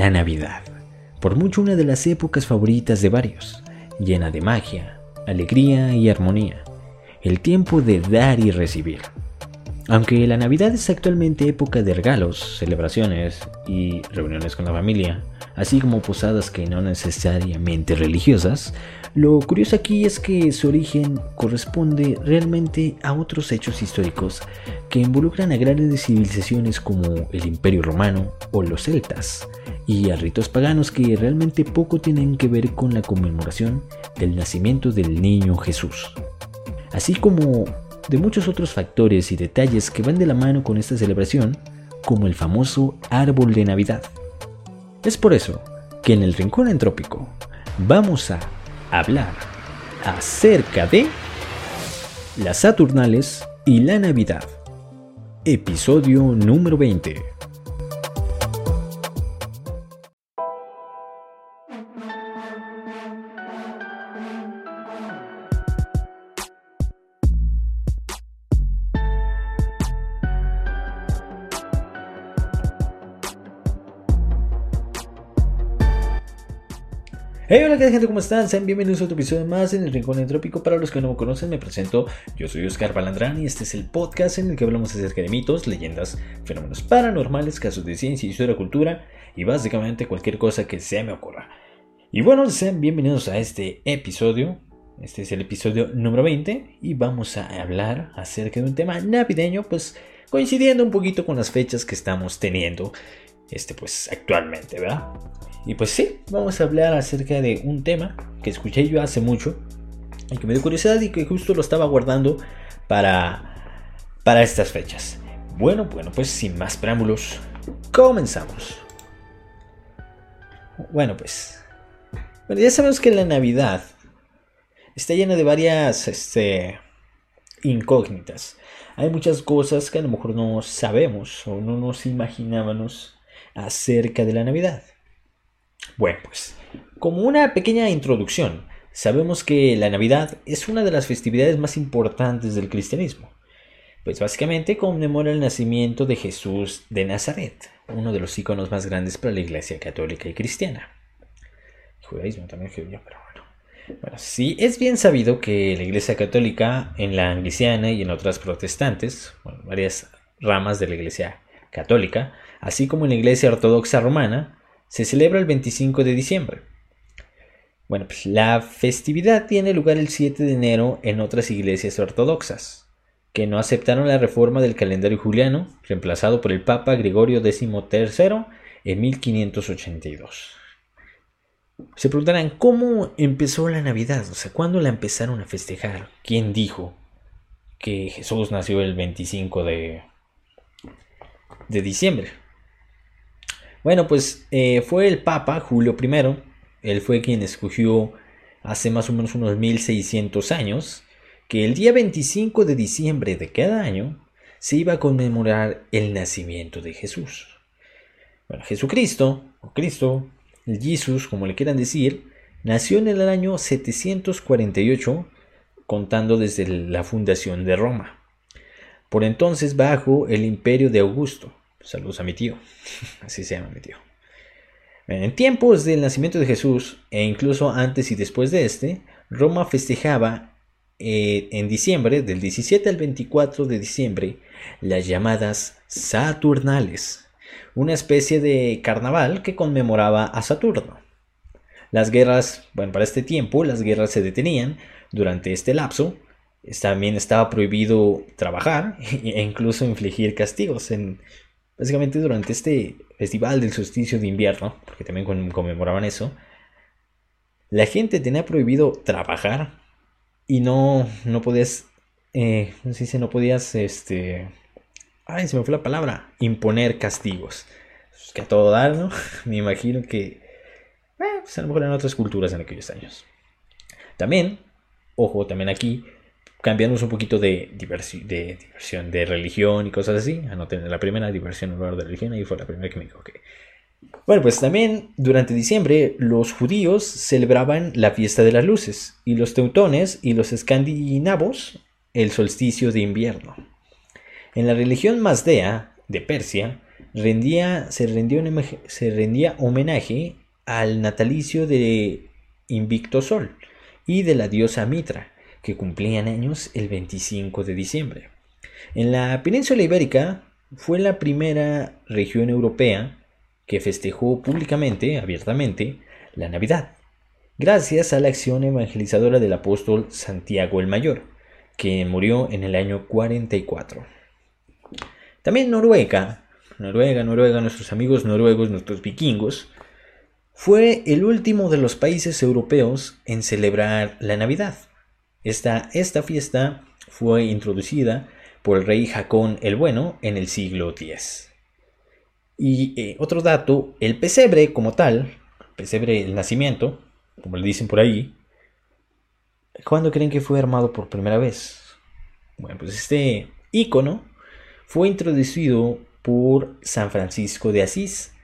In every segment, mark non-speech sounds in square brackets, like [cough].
la Navidad, por mucho una de las épocas favoritas de varios, llena de magia, alegría y armonía, el tiempo de dar y recibir. Aunque la Navidad es actualmente época de regalos, celebraciones y reuniones con la familia, así como posadas que no necesariamente religiosas, lo curioso aquí es que su origen corresponde realmente a otros hechos históricos que involucran a grandes civilizaciones como el Imperio Romano o los celtas, y a ritos paganos que realmente poco tienen que ver con la conmemoración del nacimiento del niño Jesús. Así como de muchos otros factores y detalles que van de la mano con esta celebración, como el famoso árbol de Navidad. Es por eso que en el Rincón Entrópico vamos a hablar acerca de las Saturnales y la Navidad. Episodio número 20. Hey, hola, ¿qué gente? ¿Cómo están? Sean bienvenidos a otro episodio más en el Rincón Entrópico. Para los que no me conocen, me presento. Yo soy Oscar Balandrán y este es el podcast en el que hablamos acerca de mitos, leyendas, fenómenos paranormales, casos de ciencia, historia, cultura y básicamente cualquier cosa que se me ocurra. Y bueno, sean bienvenidos a este episodio. Este es el episodio número 20 y vamos a hablar acerca de un tema navideño, pues coincidiendo un poquito con las fechas que estamos teniendo este pues actualmente, ¿verdad? Y pues sí, vamos a hablar acerca de un tema que escuché yo hace mucho y que me dio curiosidad y que justo lo estaba guardando para, para estas fechas. Bueno, bueno, pues sin más preámbulos, comenzamos. Bueno, pues. Bueno, ya sabemos que la Navidad está llena de varias este, incógnitas. Hay muchas cosas que a lo mejor no sabemos o no nos imaginábamos acerca de la Navidad. Bueno, pues, como una pequeña introducción, sabemos que la Navidad es una de las festividades más importantes del cristianismo. Pues básicamente conmemora el nacimiento de Jesús de Nazaret, uno de los iconos más grandes para la Iglesia católica y cristiana. El judaísmo también, pero bueno. Bueno, sí, es bien sabido que la Iglesia católica, en la angliciana y en otras protestantes, varias ramas de la Iglesia católica, así como en la Iglesia ortodoxa romana, se celebra el 25 de diciembre. Bueno, pues la festividad tiene lugar el 7 de enero en otras iglesias ortodoxas, que no aceptaron la reforma del calendario juliano, reemplazado por el Papa Gregorio XIII en 1582. Se preguntarán, ¿cómo empezó la Navidad? O sea, ¿cuándo la empezaron a festejar? ¿Quién dijo que Jesús nació el 25 de, de diciembre? Bueno, pues eh, fue el Papa Julio I, él fue quien escogió hace más o menos unos 1600 años que el día 25 de diciembre de cada año se iba a conmemorar el nacimiento de Jesús. Bueno, Jesucristo, o Cristo, el Jesús, como le quieran decir, nació en el año 748, contando desde la fundación de Roma. Por entonces bajo el imperio de Augusto. Saludos a mi tío. [laughs] Así se llama mi tío. En tiempos del nacimiento de Jesús, e incluso antes y después de este, Roma festejaba eh, en diciembre, del 17 al 24 de diciembre, las llamadas Saturnales, una especie de carnaval que conmemoraba a Saturno. Las guerras, bueno, para este tiempo las guerras se detenían durante este lapso. También estaba prohibido trabajar [laughs] e incluso infligir castigos en Básicamente durante este festival del solsticio de invierno, porque también conmemoraban eso, la gente tenía prohibido trabajar y no, no podías, no sé si no podías, este, ay, se me fue la palabra, imponer castigos. que a todo dar, ¿no? [laughs] me imagino que, eh, pues a lo mejor en otras culturas en aquellos años. También, ojo, también aquí, cambiamos un poquito de, diversión de religión y cosas así. Anoten la primera diversión en lugar de religión, y fue la primera que me equivoqué. Bueno, pues también durante diciembre los judíos celebraban la fiesta de las luces y los teutones y los escandinavos el solsticio de invierno. En la religión mazdea de Persia, se, se rendía homenaje al natalicio de Invicto Sol y de la diosa Mitra, que cumplían años el 25 de diciembre. En la península ibérica fue la primera región europea que festejó públicamente, abiertamente, la Navidad, gracias a la acción evangelizadora del apóstol Santiago el Mayor, que murió en el año 44. También Noruega, Noruega, Noruega, nuestros amigos noruegos, nuestros vikingos, fue el último de los países europeos en celebrar la Navidad. Esta, esta fiesta fue introducida por el rey Jacón el Bueno en el siglo X. Y eh, otro dato, el pesebre como tal, pesebre el nacimiento, como le dicen por ahí, ¿cuándo creen que fue armado por primera vez? Bueno, pues este icono fue introducido por San Francisco de Asís.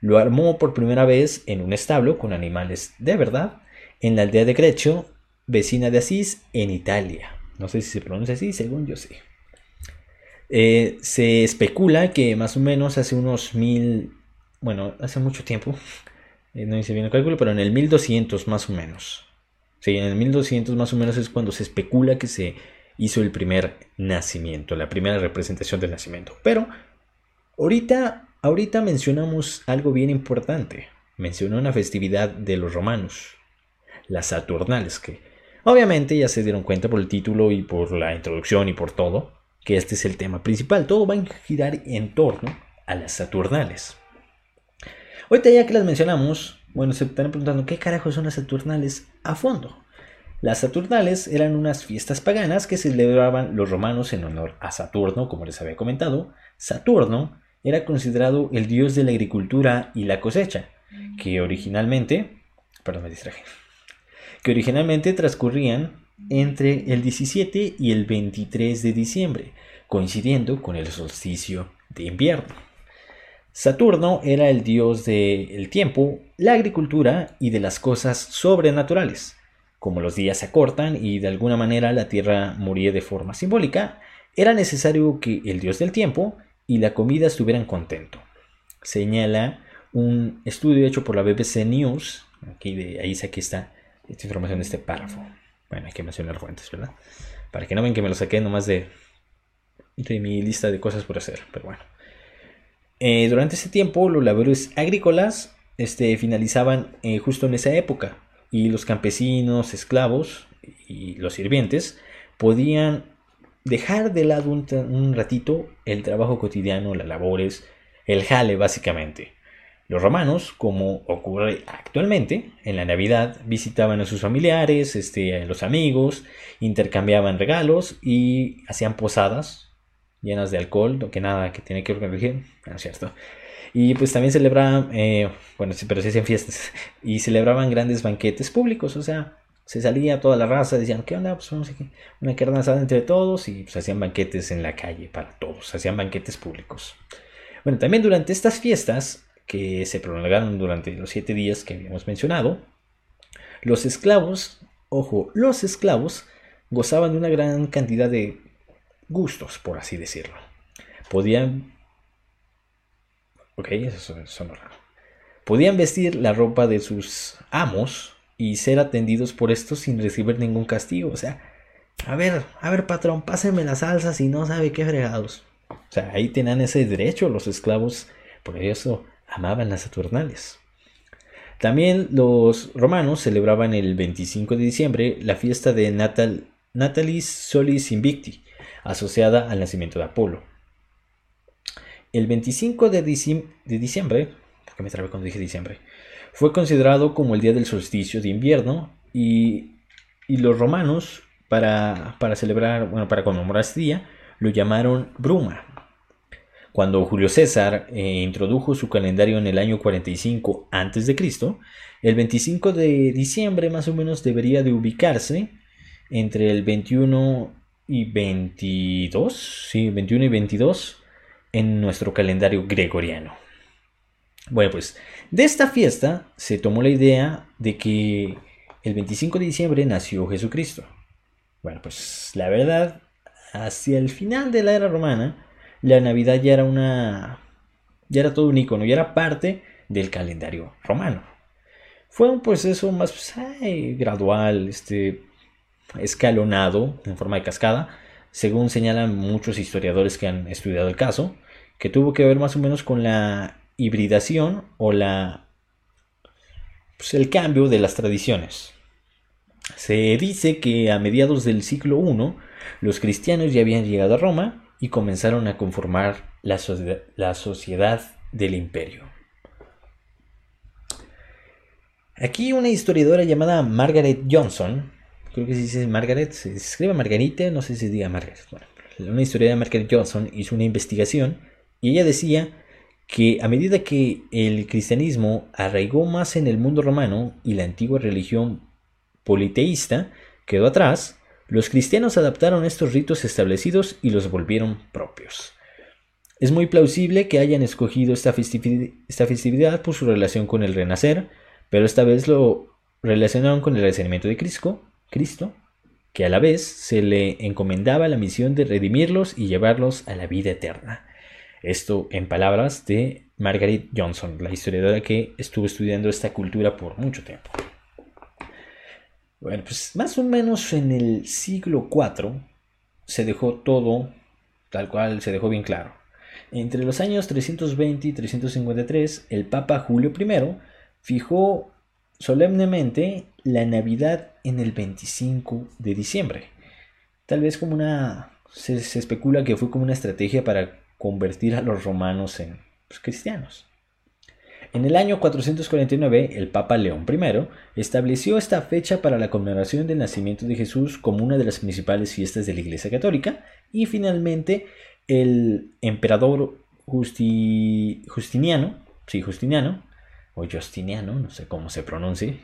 Lo armó por primera vez en un establo con animales de verdad en la aldea de Grecho, vecina de Asís, en Italia. No sé si se pronuncia así, según yo sé. Eh, se especula que más o menos hace unos mil, bueno, hace mucho tiempo, eh, no hice bien el cálculo, pero en el 1200 más o menos. Sí, en el 1200 más o menos es cuando se especula que se hizo el primer nacimiento, la primera representación del nacimiento. Pero ahorita, ahorita mencionamos algo bien importante. Mencionó una festividad de los romanos, las Saturnales, que obviamente ya se dieron cuenta por el título y por la introducción y por todo, que este es el tema principal. Todo va a girar en torno a las Saturnales. Ahorita ya que las mencionamos, bueno, se están preguntando qué carajo son las Saturnales a fondo. Las Saturnales eran unas fiestas paganas que celebraban los romanos en honor a Saturno, como les había comentado. Saturno era considerado el dios de la agricultura y la cosecha, que originalmente, perdón, me distraje, que originalmente transcurrían entre el 17 y el 23 de diciembre, coincidiendo con el solsticio de invierno. Saturno era el dios del tiempo, la agricultura y de las cosas sobrenaturales. Como los días se acortan y de alguna manera la Tierra moría de forma simbólica, era necesario que el dios del tiempo y la comida estuvieran contentos. Señala un estudio hecho por la BBC News, aquí de ahí saqué esta, esta información de este párrafo. Bueno, hay que mencionar fuentes, ¿verdad? Para que no ven que me lo saqué nomás de, de mi lista de cosas por hacer, pero bueno. Eh, durante ese tiempo, los labores agrícolas este, finalizaban eh, justo en esa época y los campesinos, esclavos y los sirvientes podían dejar de lado un, un ratito el trabajo cotidiano, las labores, el jale básicamente. Los romanos, como ocurre actualmente, en la Navidad visitaban a sus familiares, este, a los amigos, intercambiaban regalos y hacían posadas llenas de alcohol, lo que nada que tiene que ver con religión, no es cierto. Y pues también celebraban, eh, bueno, pero se hacían fiestas, y celebraban grandes banquetes públicos, o sea, se salía toda la raza, decían, ¿qué onda? Pues vamos aquí, una carne entre todos, y pues hacían banquetes en la calle para todos, hacían banquetes públicos. Bueno, también durante estas fiestas que se prolongaron durante los siete días que habíamos mencionado, los esclavos, ojo, los esclavos gozaban de una gran cantidad de gustos, por así decirlo. Podían... Ok, eso son raro. Podían vestir la ropa de sus amos y ser atendidos por estos sin recibir ningún castigo. O sea, a ver, a ver, patrón, pásenme las salsas y no sabe qué fregados. O sea, ahí tenían ese derecho los esclavos. Por eso amaban las Saturnales. También los romanos celebraban el 25 de diciembre la fiesta de Natal, Natalis Solis Invicti, asociada al nacimiento de Apolo. El 25 de, diciembre, me cuando dije diciembre, fue considerado como el día del solsticio de invierno y, los romanos, para, para celebrar, bueno, para conmemorar este día, lo llamaron Bruma, cuando Julio César eh, introdujo su calendario en el año 45 a.C., el 25 de diciembre más o menos debería de ubicarse entre el 21 y 22, sí, 21 y 22 en nuestro calendario gregoriano. Bueno, pues de esta fiesta se tomó la idea de que el 25 de diciembre nació Jesucristo. Bueno, pues la verdad, hacia el final de la era romana, la Navidad ya era una Ya era todo un icono, ya era parte del calendario romano. Fue un proceso más pues, gradual, este, escalonado en forma de cascada, según señalan muchos historiadores que han estudiado el caso, que tuvo que ver más o menos con la hibridación o la pues, el cambio de las tradiciones. Se dice que a mediados del siglo I los cristianos ya habían llegado a Roma y comenzaron a conformar la, la sociedad del imperio. Aquí una historiadora llamada Margaret Johnson, creo que se dice Margaret, se escribe Margarita, no sé si se diga Margaret. Una historiadora Margaret Johnson hizo una investigación y ella decía que a medida que el cristianismo arraigó más en el mundo romano y la antigua religión politeísta quedó atrás, los cristianos adaptaron estos ritos establecidos y los volvieron propios. Es muy plausible que hayan escogido esta, festividad por su relación con el renacer, pero esta vez lo relacionaron con el renacimiento de Cristo, Cristo, que a la vez se le encomendaba la misión de redimirlos y llevarlos a la vida eterna. Esto en palabras de Margaret Johnson, la historiadora que estuvo estudiando esta cultura por mucho tiempo. Bueno, pues más o menos en el siglo IV se dejó todo tal cual se dejó bien claro. Entre los años 320 y 353, el Papa Julio I fijó solemnemente la Navidad en el 25 de diciembre. Tal vez como una... Se, especula que fue como una estrategia para convertir a los romanos en pues, cristianos. En el año 449, el Papa León I estableció esta fecha para la conmemoración del nacimiento de Jesús como una de las principales fiestas de la Iglesia Católica y finalmente el emperador Justiniano, sí, Justiniano, o Justiniano, no sé cómo se pronuncie,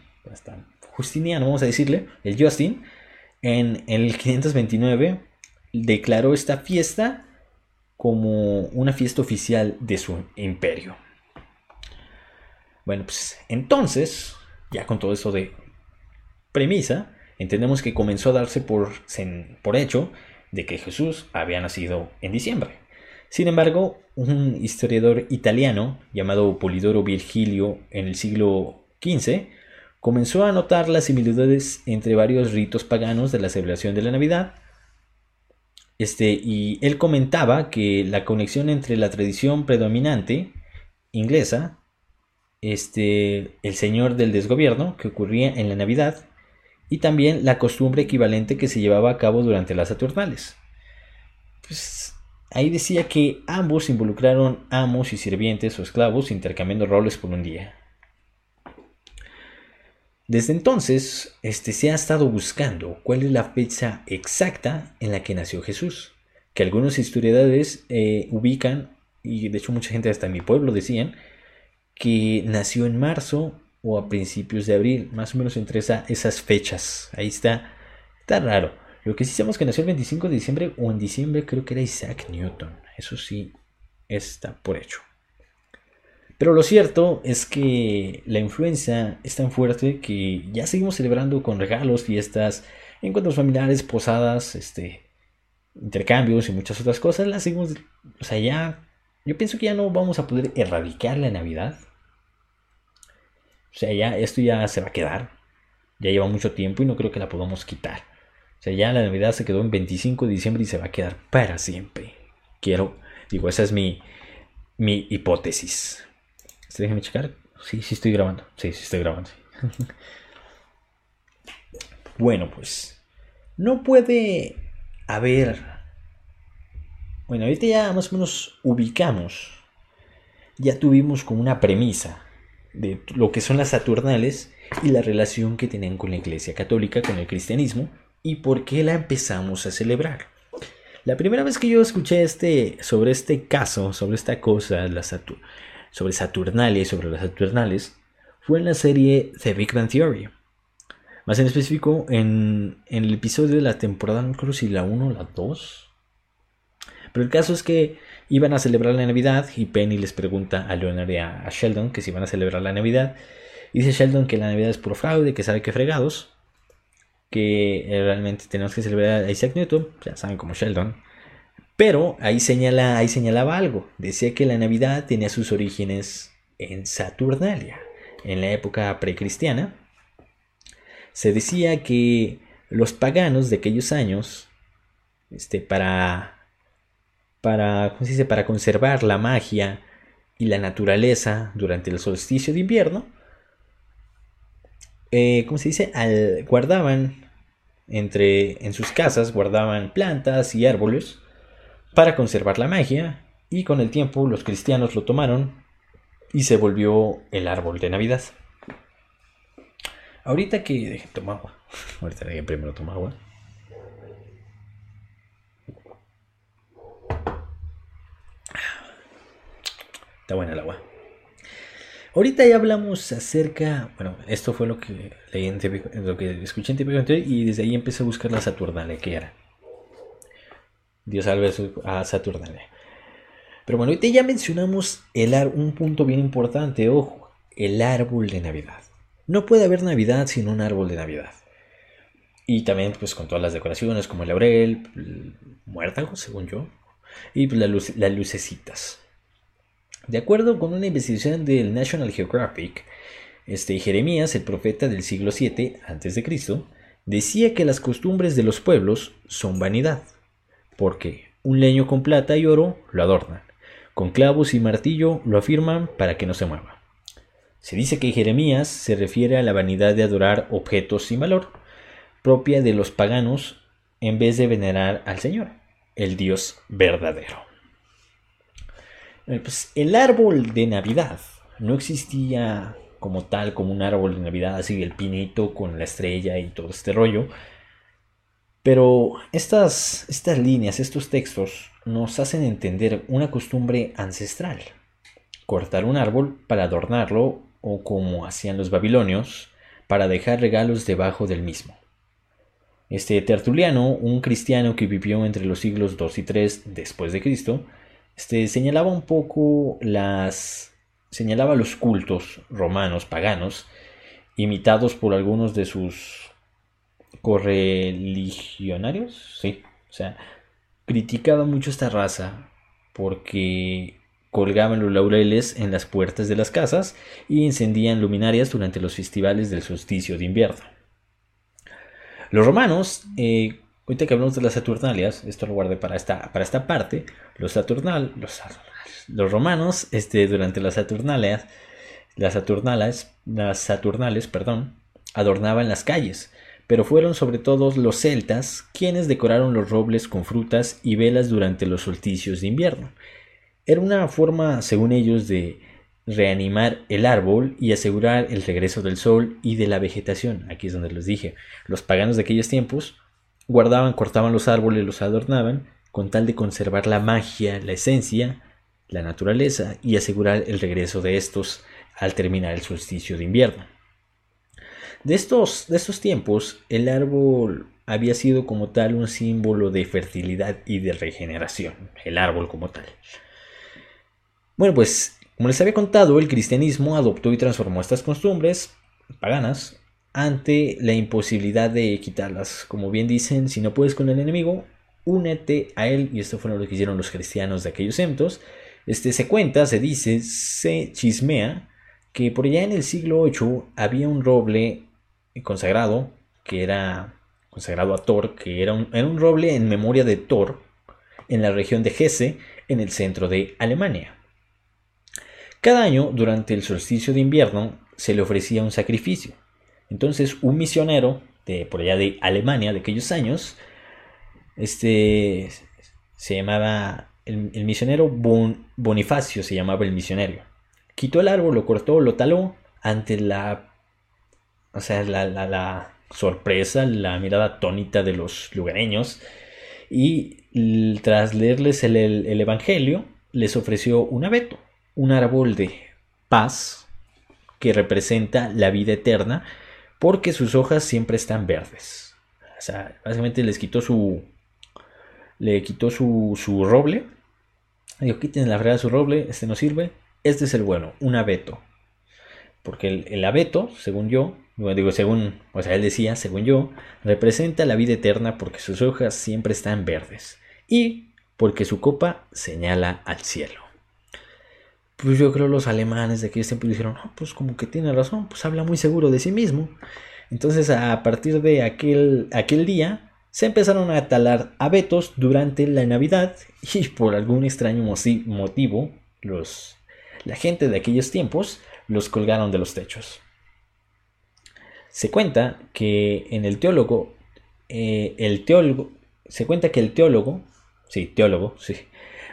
Justiniano, vamos a decirle, el Justin, en el 529 declaró esta fiesta como una fiesta oficial de su imperio. Bueno, pues entonces, ya con todo eso de premisa, entendemos que comenzó a darse por, hecho de que Jesús había nacido en diciembre. Sin embargo, un historiador italiano llamado Polidoro Virgilio en el siglo XV comenzó a notar las similitudes entre varios ritos paganos de la celebración de la Navidad. Este, y él comentaba que la conexión entre la tradición predominante inglesa este, el Señor del Desgobierno, que ocurría en la Navidad, y también la costumbre equivalente que se llevaba a cabo durante las Saturnales. Pues ahí decía que ambos involucraron amos y sirvientes o esclavos intercambiando roles por un día. Desde entonces, este, se ha estado buscando cuál es la fecha exacta en la que nació Jesús, que algunos historiadores eh, ubican, y de hecho mucha gente hasta en mi pueblo decían, que nació en marzo o a principios de abril, más o menos entre esas fechas. Ahí está, está raro. Lo que sí sabemos que nació el 25 de diciembre o en diciembre creo que era Isaac Newton. Eso sí está por hecho. Pero lo cierto es que la influencia es tan fuerte que ya seguimos celebrando con regalos, fiestas, encuentros familiares, posadas, este, intercambios y muchas otras cosas. Las seguimos, o sea, ya yo pienso que ya no vamos a poder erradicar la Navidad. O sea, ya esto ya se va a quedar. Ya lleva mucho tiempo y no creo que la podamos quitar. O sea, ya la Navidad se quedó en 25 de diciembre y se va a quedar para siempre. Quiero, digo, esa es mi, mi hipótesis. Este, déjame checar. Sí, sí estoy grabando. Sí, sí estoy grabando. [laughs] bueno, pues no puede haber bueno, ahorita ya más o menos ubicamos, ya tuvimos como una premisa de lo que son las Saturnales y la relación que tienen con la Iglesia Católica, con el cristianismo y por qué la empezamos a celebrar. La primera vez que yo escuché este, sobre este caso, sobre esta cosa, la sobre Saturnales, sobre las Saturnales, fue en la serie The Big Bang Theory. Más en específico, en, en el episodio de la temporada, no creo si la 1 o la 2, pero el caso es que iban a celebrar la Navidad y Penny les pregunta a Leonard y a Sheldon que si van a celebrar la Navidad. dice Sheldon que la Navidad es puro fraude, que sabe que fregados, que eh, realmente tenemos que celebrar a Isaac Newton, ya saben como Sheldon. Pero ahí, señala, ahí señalaba algo. Decía que la Navidad tenía sus orígenes en Saturnalia. En la época precristiana, se decía que los paganos de aquellos años, este, para, para, ¿cómo se dice? para conservar la magia y la naturaleza durante el solsticio de invierno, eh, ¿cómo se dice? Al, guardaban entre, en sus casas, guardaban plantas y árboles para conservar la magia y con el tiempo los cristianos lo tomaron y se volvió el árbol de Navidad. Ahorita que... Toma agua. [laughs] Ahorita primero toma agua. Está buena el agua. Ahorita ya hablamos acerca, bueno, esto fue lo que leí en lo que escuché en típico y desde ahí empecé a buscar la Saturnalia, que era. Dios salve a Saturnalia. Pero bueno, ahorita ya mencionamos el un punto bien importante, ojo, el árbol de Navidad. No puede haber Navidad sin un árbol de Navidad. Y también pues con todas las decoraciones como el laurel, muérdago, según yo, y pues, las lucecitas. De acuerdo con una investigación del National Geographic, este Jeremías, el profeta del siglo VII a.C., decía que las costumbres de los pueblos son vanidad, porque un leño con plata y oro lo adornan, con clavos y martillo lo afirman para que no se mueva. Se dice que Jeremías se refiere a la vanidad de adorar objetos sin valor, propia de los paganos, en vez de venerar al Señor, el Dios verdadero. Pues, el árbol de Navidad no existía como tal, como un árbol de Navidad, así el pinito con la estrella y todo este rollo. Pero estas, estas líneas, estos textos, nos hacen entender una costumbre ancestral. Cortar un árbol para adornarlo o como hacían los babilonios, para dejar regalos debajo del mismo. Este Tertuliano, un cristiano que vivió entre los siglos 2 y 3 después de Cristo, este, señalaba un poco las señalaba los cultos romanos paganos imitados por algunos de sus correligionarios, sí, o sea, criticaba mucho esta raza porque colgaban los laureles en las puertas de las casas y encendían luminarias durante los festivales del solsticio de invierno. Los romanos, eh, ahorita que hablamos de las Saturnalias, esto lo guardé para esta, para esta parte, los, Saturnal, los, los romanos, este, durante las Saturnalias, las Saturnales, las Saturnales, perdón, adornaban las calles, pero fueron sobre todo los celtas quienes decoraron los robles con frutas y velas durante los solsticios de invierno era una forma, según ellos, de reanimar el árbol y asegurar el regreso del sol y de la vegetación. Aquí es donde les dije. Los paganos de aquellos tiempos guardaban, cortaban los árboles, los adornaban, con tal de conservar la magia, la esencia, la naturaleza y asegurar el regreso de estos al terminar el solsticio de invierno. De estos, de estos tiempos, el árbol había sido como tal un símbolo de fertilidad y de regeneración, el árbol como tal. Bueno, pues como les había contado, el cristianismo adoptó y transformó estas costumbres paganas ante la imposibilidad de quitarlas. Como bien dicen, si no puedes con el enemigo, únete a él. Y esto fue lo que hicieron los cristianos de aquellos tiempos. Este, se cuenta, se dice, se chismea que por allá en el siglo VIII había un roble consagrado, que era consagrado a Thor, que era un, era un roble en memoria de Thor, en la región de Hesse, en el centro de Alemania. Cada año, durante el solsticio de invierno, se le ofrecía un sacrificio. Entonces, un misionero de por allá de Alemania de aquellos años, este se llamaba el, misionero Bonifacio, se llamaba el misionero. Quitó el árbol, lo cortó, lo taló ante la, o sea, la, sorpresa, la mirada atónita de los lugareños y tras leerles el, el evangelio les ofreció un abeto un árbol de paz que representa la vida eterna porque sus hojas siempre están verdes. O sea, básicamente les quitó su. Le quitó su, su roble. Digo, quiten la verdad su roble, este no sirve. Este es el bueno, un abeto. Porque el, el abeto, según yo, digo, según, o sea, él decía, según yo, representa la vida eterna porque sus hojas siempre están verdes. Y porque su copa señala al cielo. Pues yo creo los alemanes de aquel tiempo dijeron, pues como que tiene razón, pues habla muy seguro de sí mismo. Entonces a partir de aquel, aquel día se empezaron a talar abetos durante la Navidad y por algún extraño motivo los, la gente de aquellos tiempos los colgaron de los techos. Se cuenta que en el teólogo, eh, el teólogo, se cuenta que el teólogo, sí, teólogo, sí,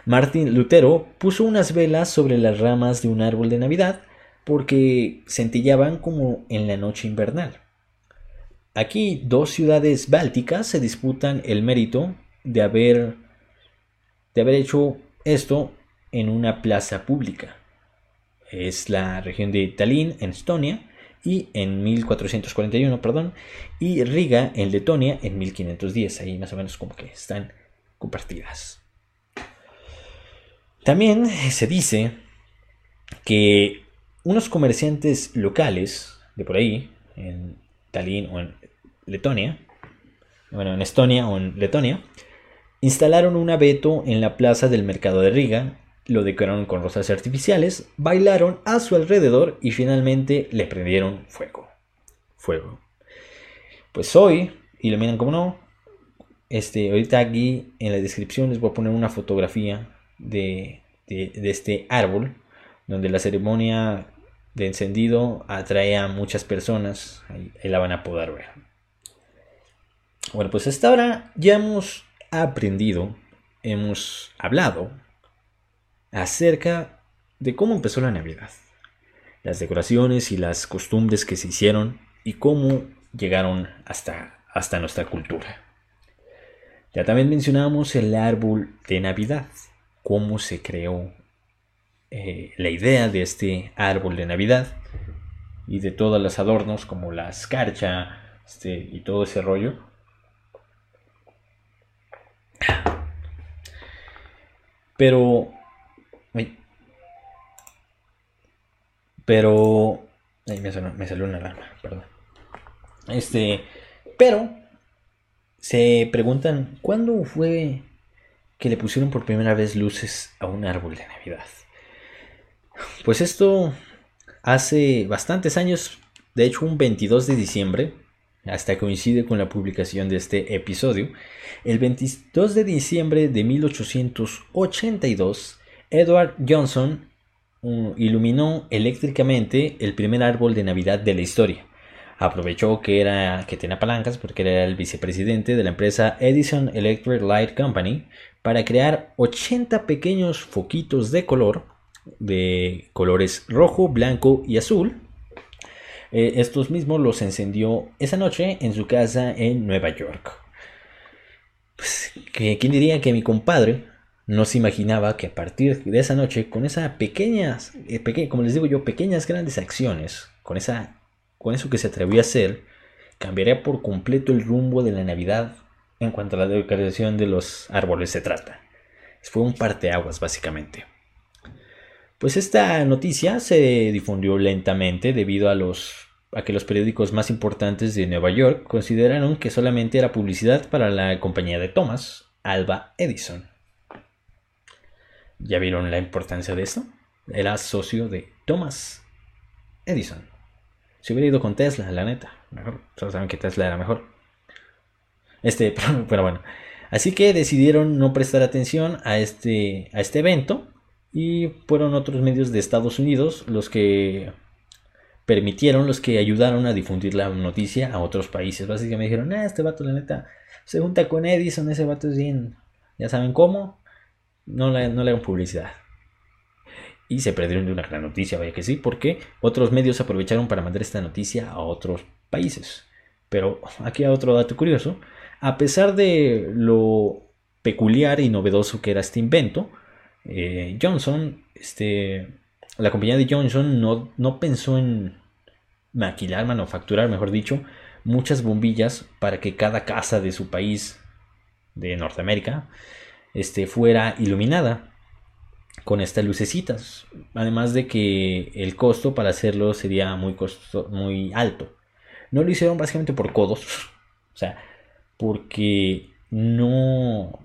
Martín Lutero puso unas velas sobre las ramas de un árbol de Navidad porque centillaban como en la noche invernal. Aquí dos ciudades bálticas se disputan el mérito de haber, de haber hecho esto en una plaza pública. Es la región de Tallinn en Estonia y en 1441, perdón, y Riga en Letonia en 1510. Ahí más o menos como que están compartidas. También se dice que unos comerciantes locales de por ahí, en Tallinn o en Letonia, bueno, en Estonia o en Letonia, instalaron un abeto en la plaza del mercado de Riga lo decoraron con rosas artificiales, bailaron a su alrededor y finalmente le prendieron fuego. Fuego. Pues hoy, y lo miran como no, este, ahorita aquí en la descripción les voy a poner una fotografía de, de, este árbol, donde la ceremonia de encendido atrae a muchas personas, ahí, la van a poder ver. Bueno, pues hasta ahora ya hemos aprendido, hemos hablado acerca de cómo empezó la Navidad, las decoraciones y las costumbres que se hicieron y cómo llegaron hasta, hasta nuestra cultura. Ya también mencionamos el árbol de Navidad, cómo se creó eh, la idea de este árbol de Navidad y de todos los adornos como la escarcha este, y todo ese rollo. Pero pero. Ahí me, salió una alarma, perdón. Este. Pero. Se preguntan. ¿Cuándo fue que le pusieron por primera vez luces a un árbol de Navidad? Pues esto. Hace bastantes años. De hecho, un 22 de diciembre. Hasta coincide con la publicación de este episodio. El 22 de diciembre de 1882. Edward Johnson iluminó eléctricamente el primer árbol de Navidad de la historia. Aprovechó que, era, que tenía palancas porque era el vicepresidente de la empresa Edison Electric Light Company para crear 80 pequeños foquitos de color, de colores rojo, blanco y azul. Eh, estos mismos los encendió esa noche en su casa en Nueva York. Pues, ¿Quién diría que mi compadre no se imaginaba que a partir de esa noche, con esas pequeñas, eh, como les digo yo, pequeñas grandes acciones, con, esa, con eso que se atrevió a hacer, cambiaría por completo el rumbo de la Navidad en cuanto a la decoración de los árboles se trata. Fue un parteaguas, básicamente. Pues esta noticia se difundió lentamente debido a que los periódicos más importantes de Nueva York consideraron que solamente era publicidad para la compañía de Thomas, Alba Edison. ¿Ya vieron la importancia de esto? Era socio de Thomas Edison. Si hubiera ido con Tesla, la neta, mejor. Todos saben que Tesla era mejor. Este, [laughs] pero, bueno. Así que decidieron no prestar atención a este, a este evento y fueron otros medios de Estados Unidos los que permitieron, los que ayudaron a difundir la noticia a otros países. Básicamente dijeron, ah, este vato, la neta, se junta con Edison, ese vato es bien, ya saben cómo, no le, no le hagan publicidad. Y se perdieron de una gran noticia, vaya que sí, porque otros medios aprovecharon para mandar esta noticia a otros países. Pero aquí hay otro dato curioso. A pesar de lo peculiar y novedoso que era este invento, eh, Johnson, este, la compañía de Johnson no, no pensó en maquilar, manufacturar, mejor dicho, muchas bombillas para que cada casa de su país de Norteamérica este, fuera iluminada con estas lucecitas. Además de que el costo para hacerlo sería muy, muy alto. No lo hicieron básicamente por codos. [laughs] O sea, porque no,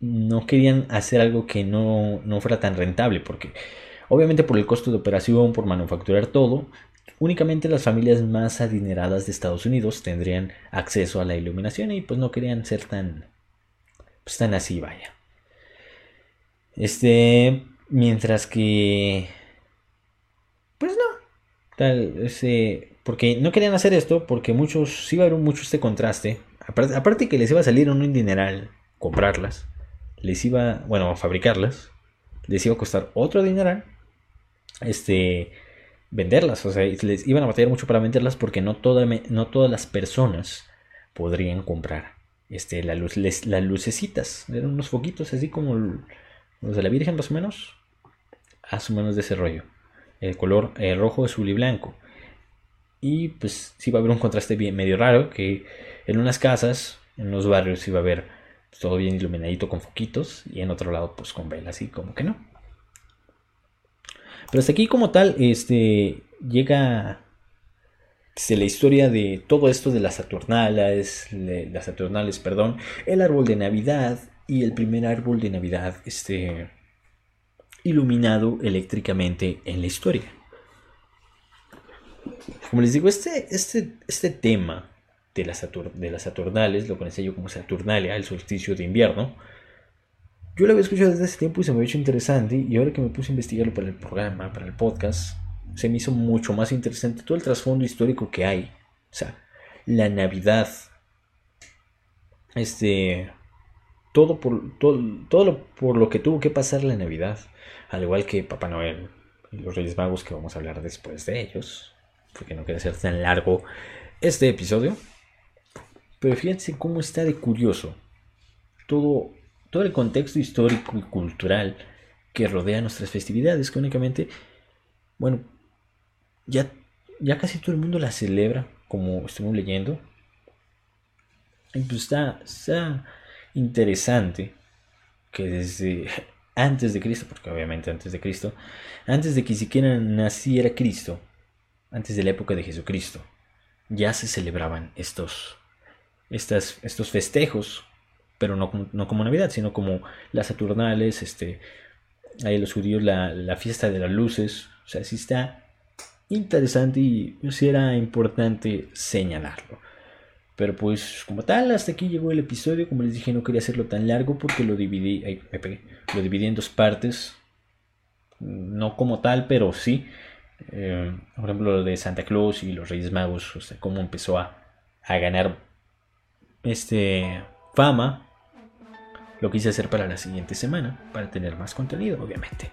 no querían hacer algo que no, no fuera tan rentable, porque obviamente por el costo de operación, por manufacturar todo, únicamente las familias más adineradas de Estados Unidos tendrían acceso a la iluminación y pues no querían ser tan, pues tan así, vaya. Este, mientras que, pues no, tal, ese, porque no querían hacer esto, porque muchos, sí iba a haber mucho este contraste, aparte, que les iba a salir un dineral comprarlas, les iba, bueno, fabricarlas, les iba a costar otro dineral, este, venderlas, o sea, les iban a batallar mucho para venderlas porque no, no todas las personas podrían comprar este, las lucecitas, eran unos foquitos así como los de la Virgen más o menos, más o menos de ese rollo, el color eh, rojo, azul y blanco. Y pues sí va a haber un contraste bien medio raro que en unas casas, en los barrios iba a haber todo bien iluminadito con foquitos y en otro lado pues con velas y como que no. Pero hasta aquí como tal, este, llega la historia de todo esto de las Saturnales, las Saturnales, perdón, el árbol de Navidad y el primer árbol de Navidad, este, iluminado eléctricamente en la historia. Como les digo, este, este, este tema de las, de las Saturnales, lo conocí yo como Saturnalia, el solsticio de invierno, yo lo había escuchado desde hace tiempo y se me había hecho interesante. Y ahora que me puse a investigarlo para el programa, para el podcast, se me hizo mucho más interesante todo el trasfondo histórico que hay. O sea, la Navidad. Este. Todo por, todo, todo lo, por lo que tuvo que pasar la Navidad. Al igual que Papá Noel y los Reyes Magos, que vamos a hablar después de ellos. Porque no quiere ser tan largo este episodio. Pero fíjense cómo está de curioso todo todo el contexto histórico y cultural que rodea nuestras festividades, que únicamente, bueno, ya, ya casi todo el mundo la celebra, como estamos leyendo. Y pues está, está interesante que desde [laughs] antes de Cristo, porque obviamente antes de Cristo, antes de que siquiera naciera Cristo, antes de la época de Jesucristo, ya se celebraban estos, estas, estos festejos pero no, no como Navidad, sino como las Saturnales, este, ahí los judíos, la, la fiesta de las luces, o sea, sí está interesante y sí era importante señalarlo. Pero pues como tal, hasta aquí llegó el episodio. Como les dije, no quería hacerlo tan largo porque lo dividí, lo dividí en dos partes. No como tal, pero sí. Eh, por ejemplo, lo de Santa Claus y los Reyes Magos, o sea, cómo empezó a, a ganar este fama lo quise hacer para la siguiente semana, para tener más contenido, obviamente.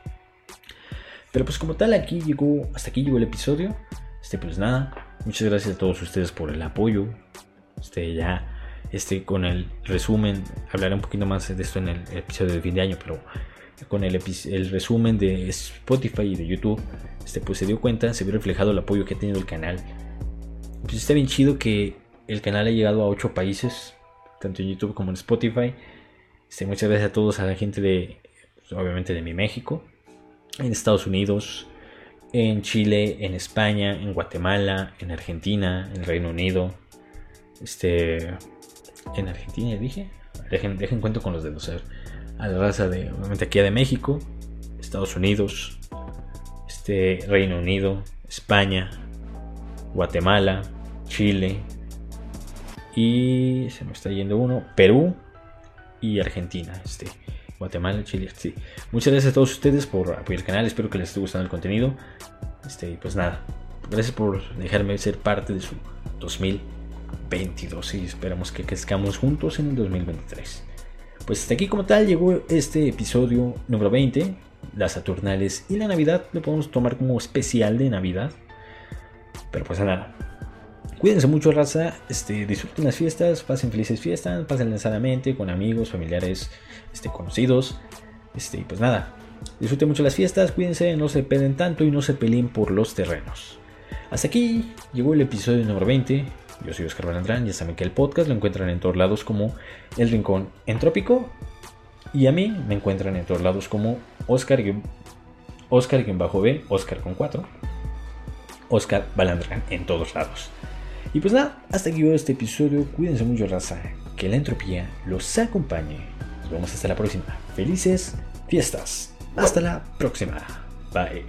Pero pues como tal, aquí llegó, hasta aquí llegó el episodio. Este, pues nada, muchas gracias a todos ustedes por el apoyo. Este, ya, este, con el resumen, hablaré un poquito más de esto en el episodio de fin de año, pero con el, el resumen de Spotify y de YouTube, este, pues se dio cuenta, se vio reflejado el apoyo que ha tenido el canal. Pues está bien chido que el canal ha llegado a 8 países, tanto en YouTube como en Spotify. Este, muchas gracias a todos, a la gente de, pues, obviamente de mi México, en Estados Unidos, en Chile, en España, en Guatemala, en Argentina, en Reino Unido, este, en Argentina dije, dejen, dejen cuento con los dedos, a la raza de, obviamente aquí de México, Estados Unidos, este, Reino Unido, España, Guatemala, Chile y se me está yendo uno, Perú, y Argentina. Este, Guatemala, Chile. Sí. Muchas gracias a todos ustedes por apoyar el canal. Espero que les esté gustando el contenido. Este, pues nada. Gracias por dejarme ser parte de su 2022 y esperamos que crezcamos juntos en el 2023. Pues hasta aquí como tal llegó este episodio número 20, las Saturnales y la Navidad. Lo podemos tomar como especial de Navidad. Pero pues nada, Cuídense mucho, raza. Este, disfruten las fiestas, pasen felices fiestas, pasen sanamente con amigos, familiares, este, conocidos. Este, pues nada, disfruten mucho las fiestas, cuídense, no se peleen tanto y no se peleen por los terrenos. Hasta aquí llegó el episodio número 20. Yo soy Oscar Balandrán, ya saben que el podcast lo encuentran en todos lados como El Rincón Entrópico. Y a mí me encuentran en todos lados como Oscar, Oscar-B, Oscar con 4. Oscar Balandrán en todos lados. Y pues nada, hasta aquí este episodio. Cuídense mucho, raza. Que la entropía los acompañe. Nos vemos hasta la próxima. Felices fiestas. Hasta la próxima. Bye.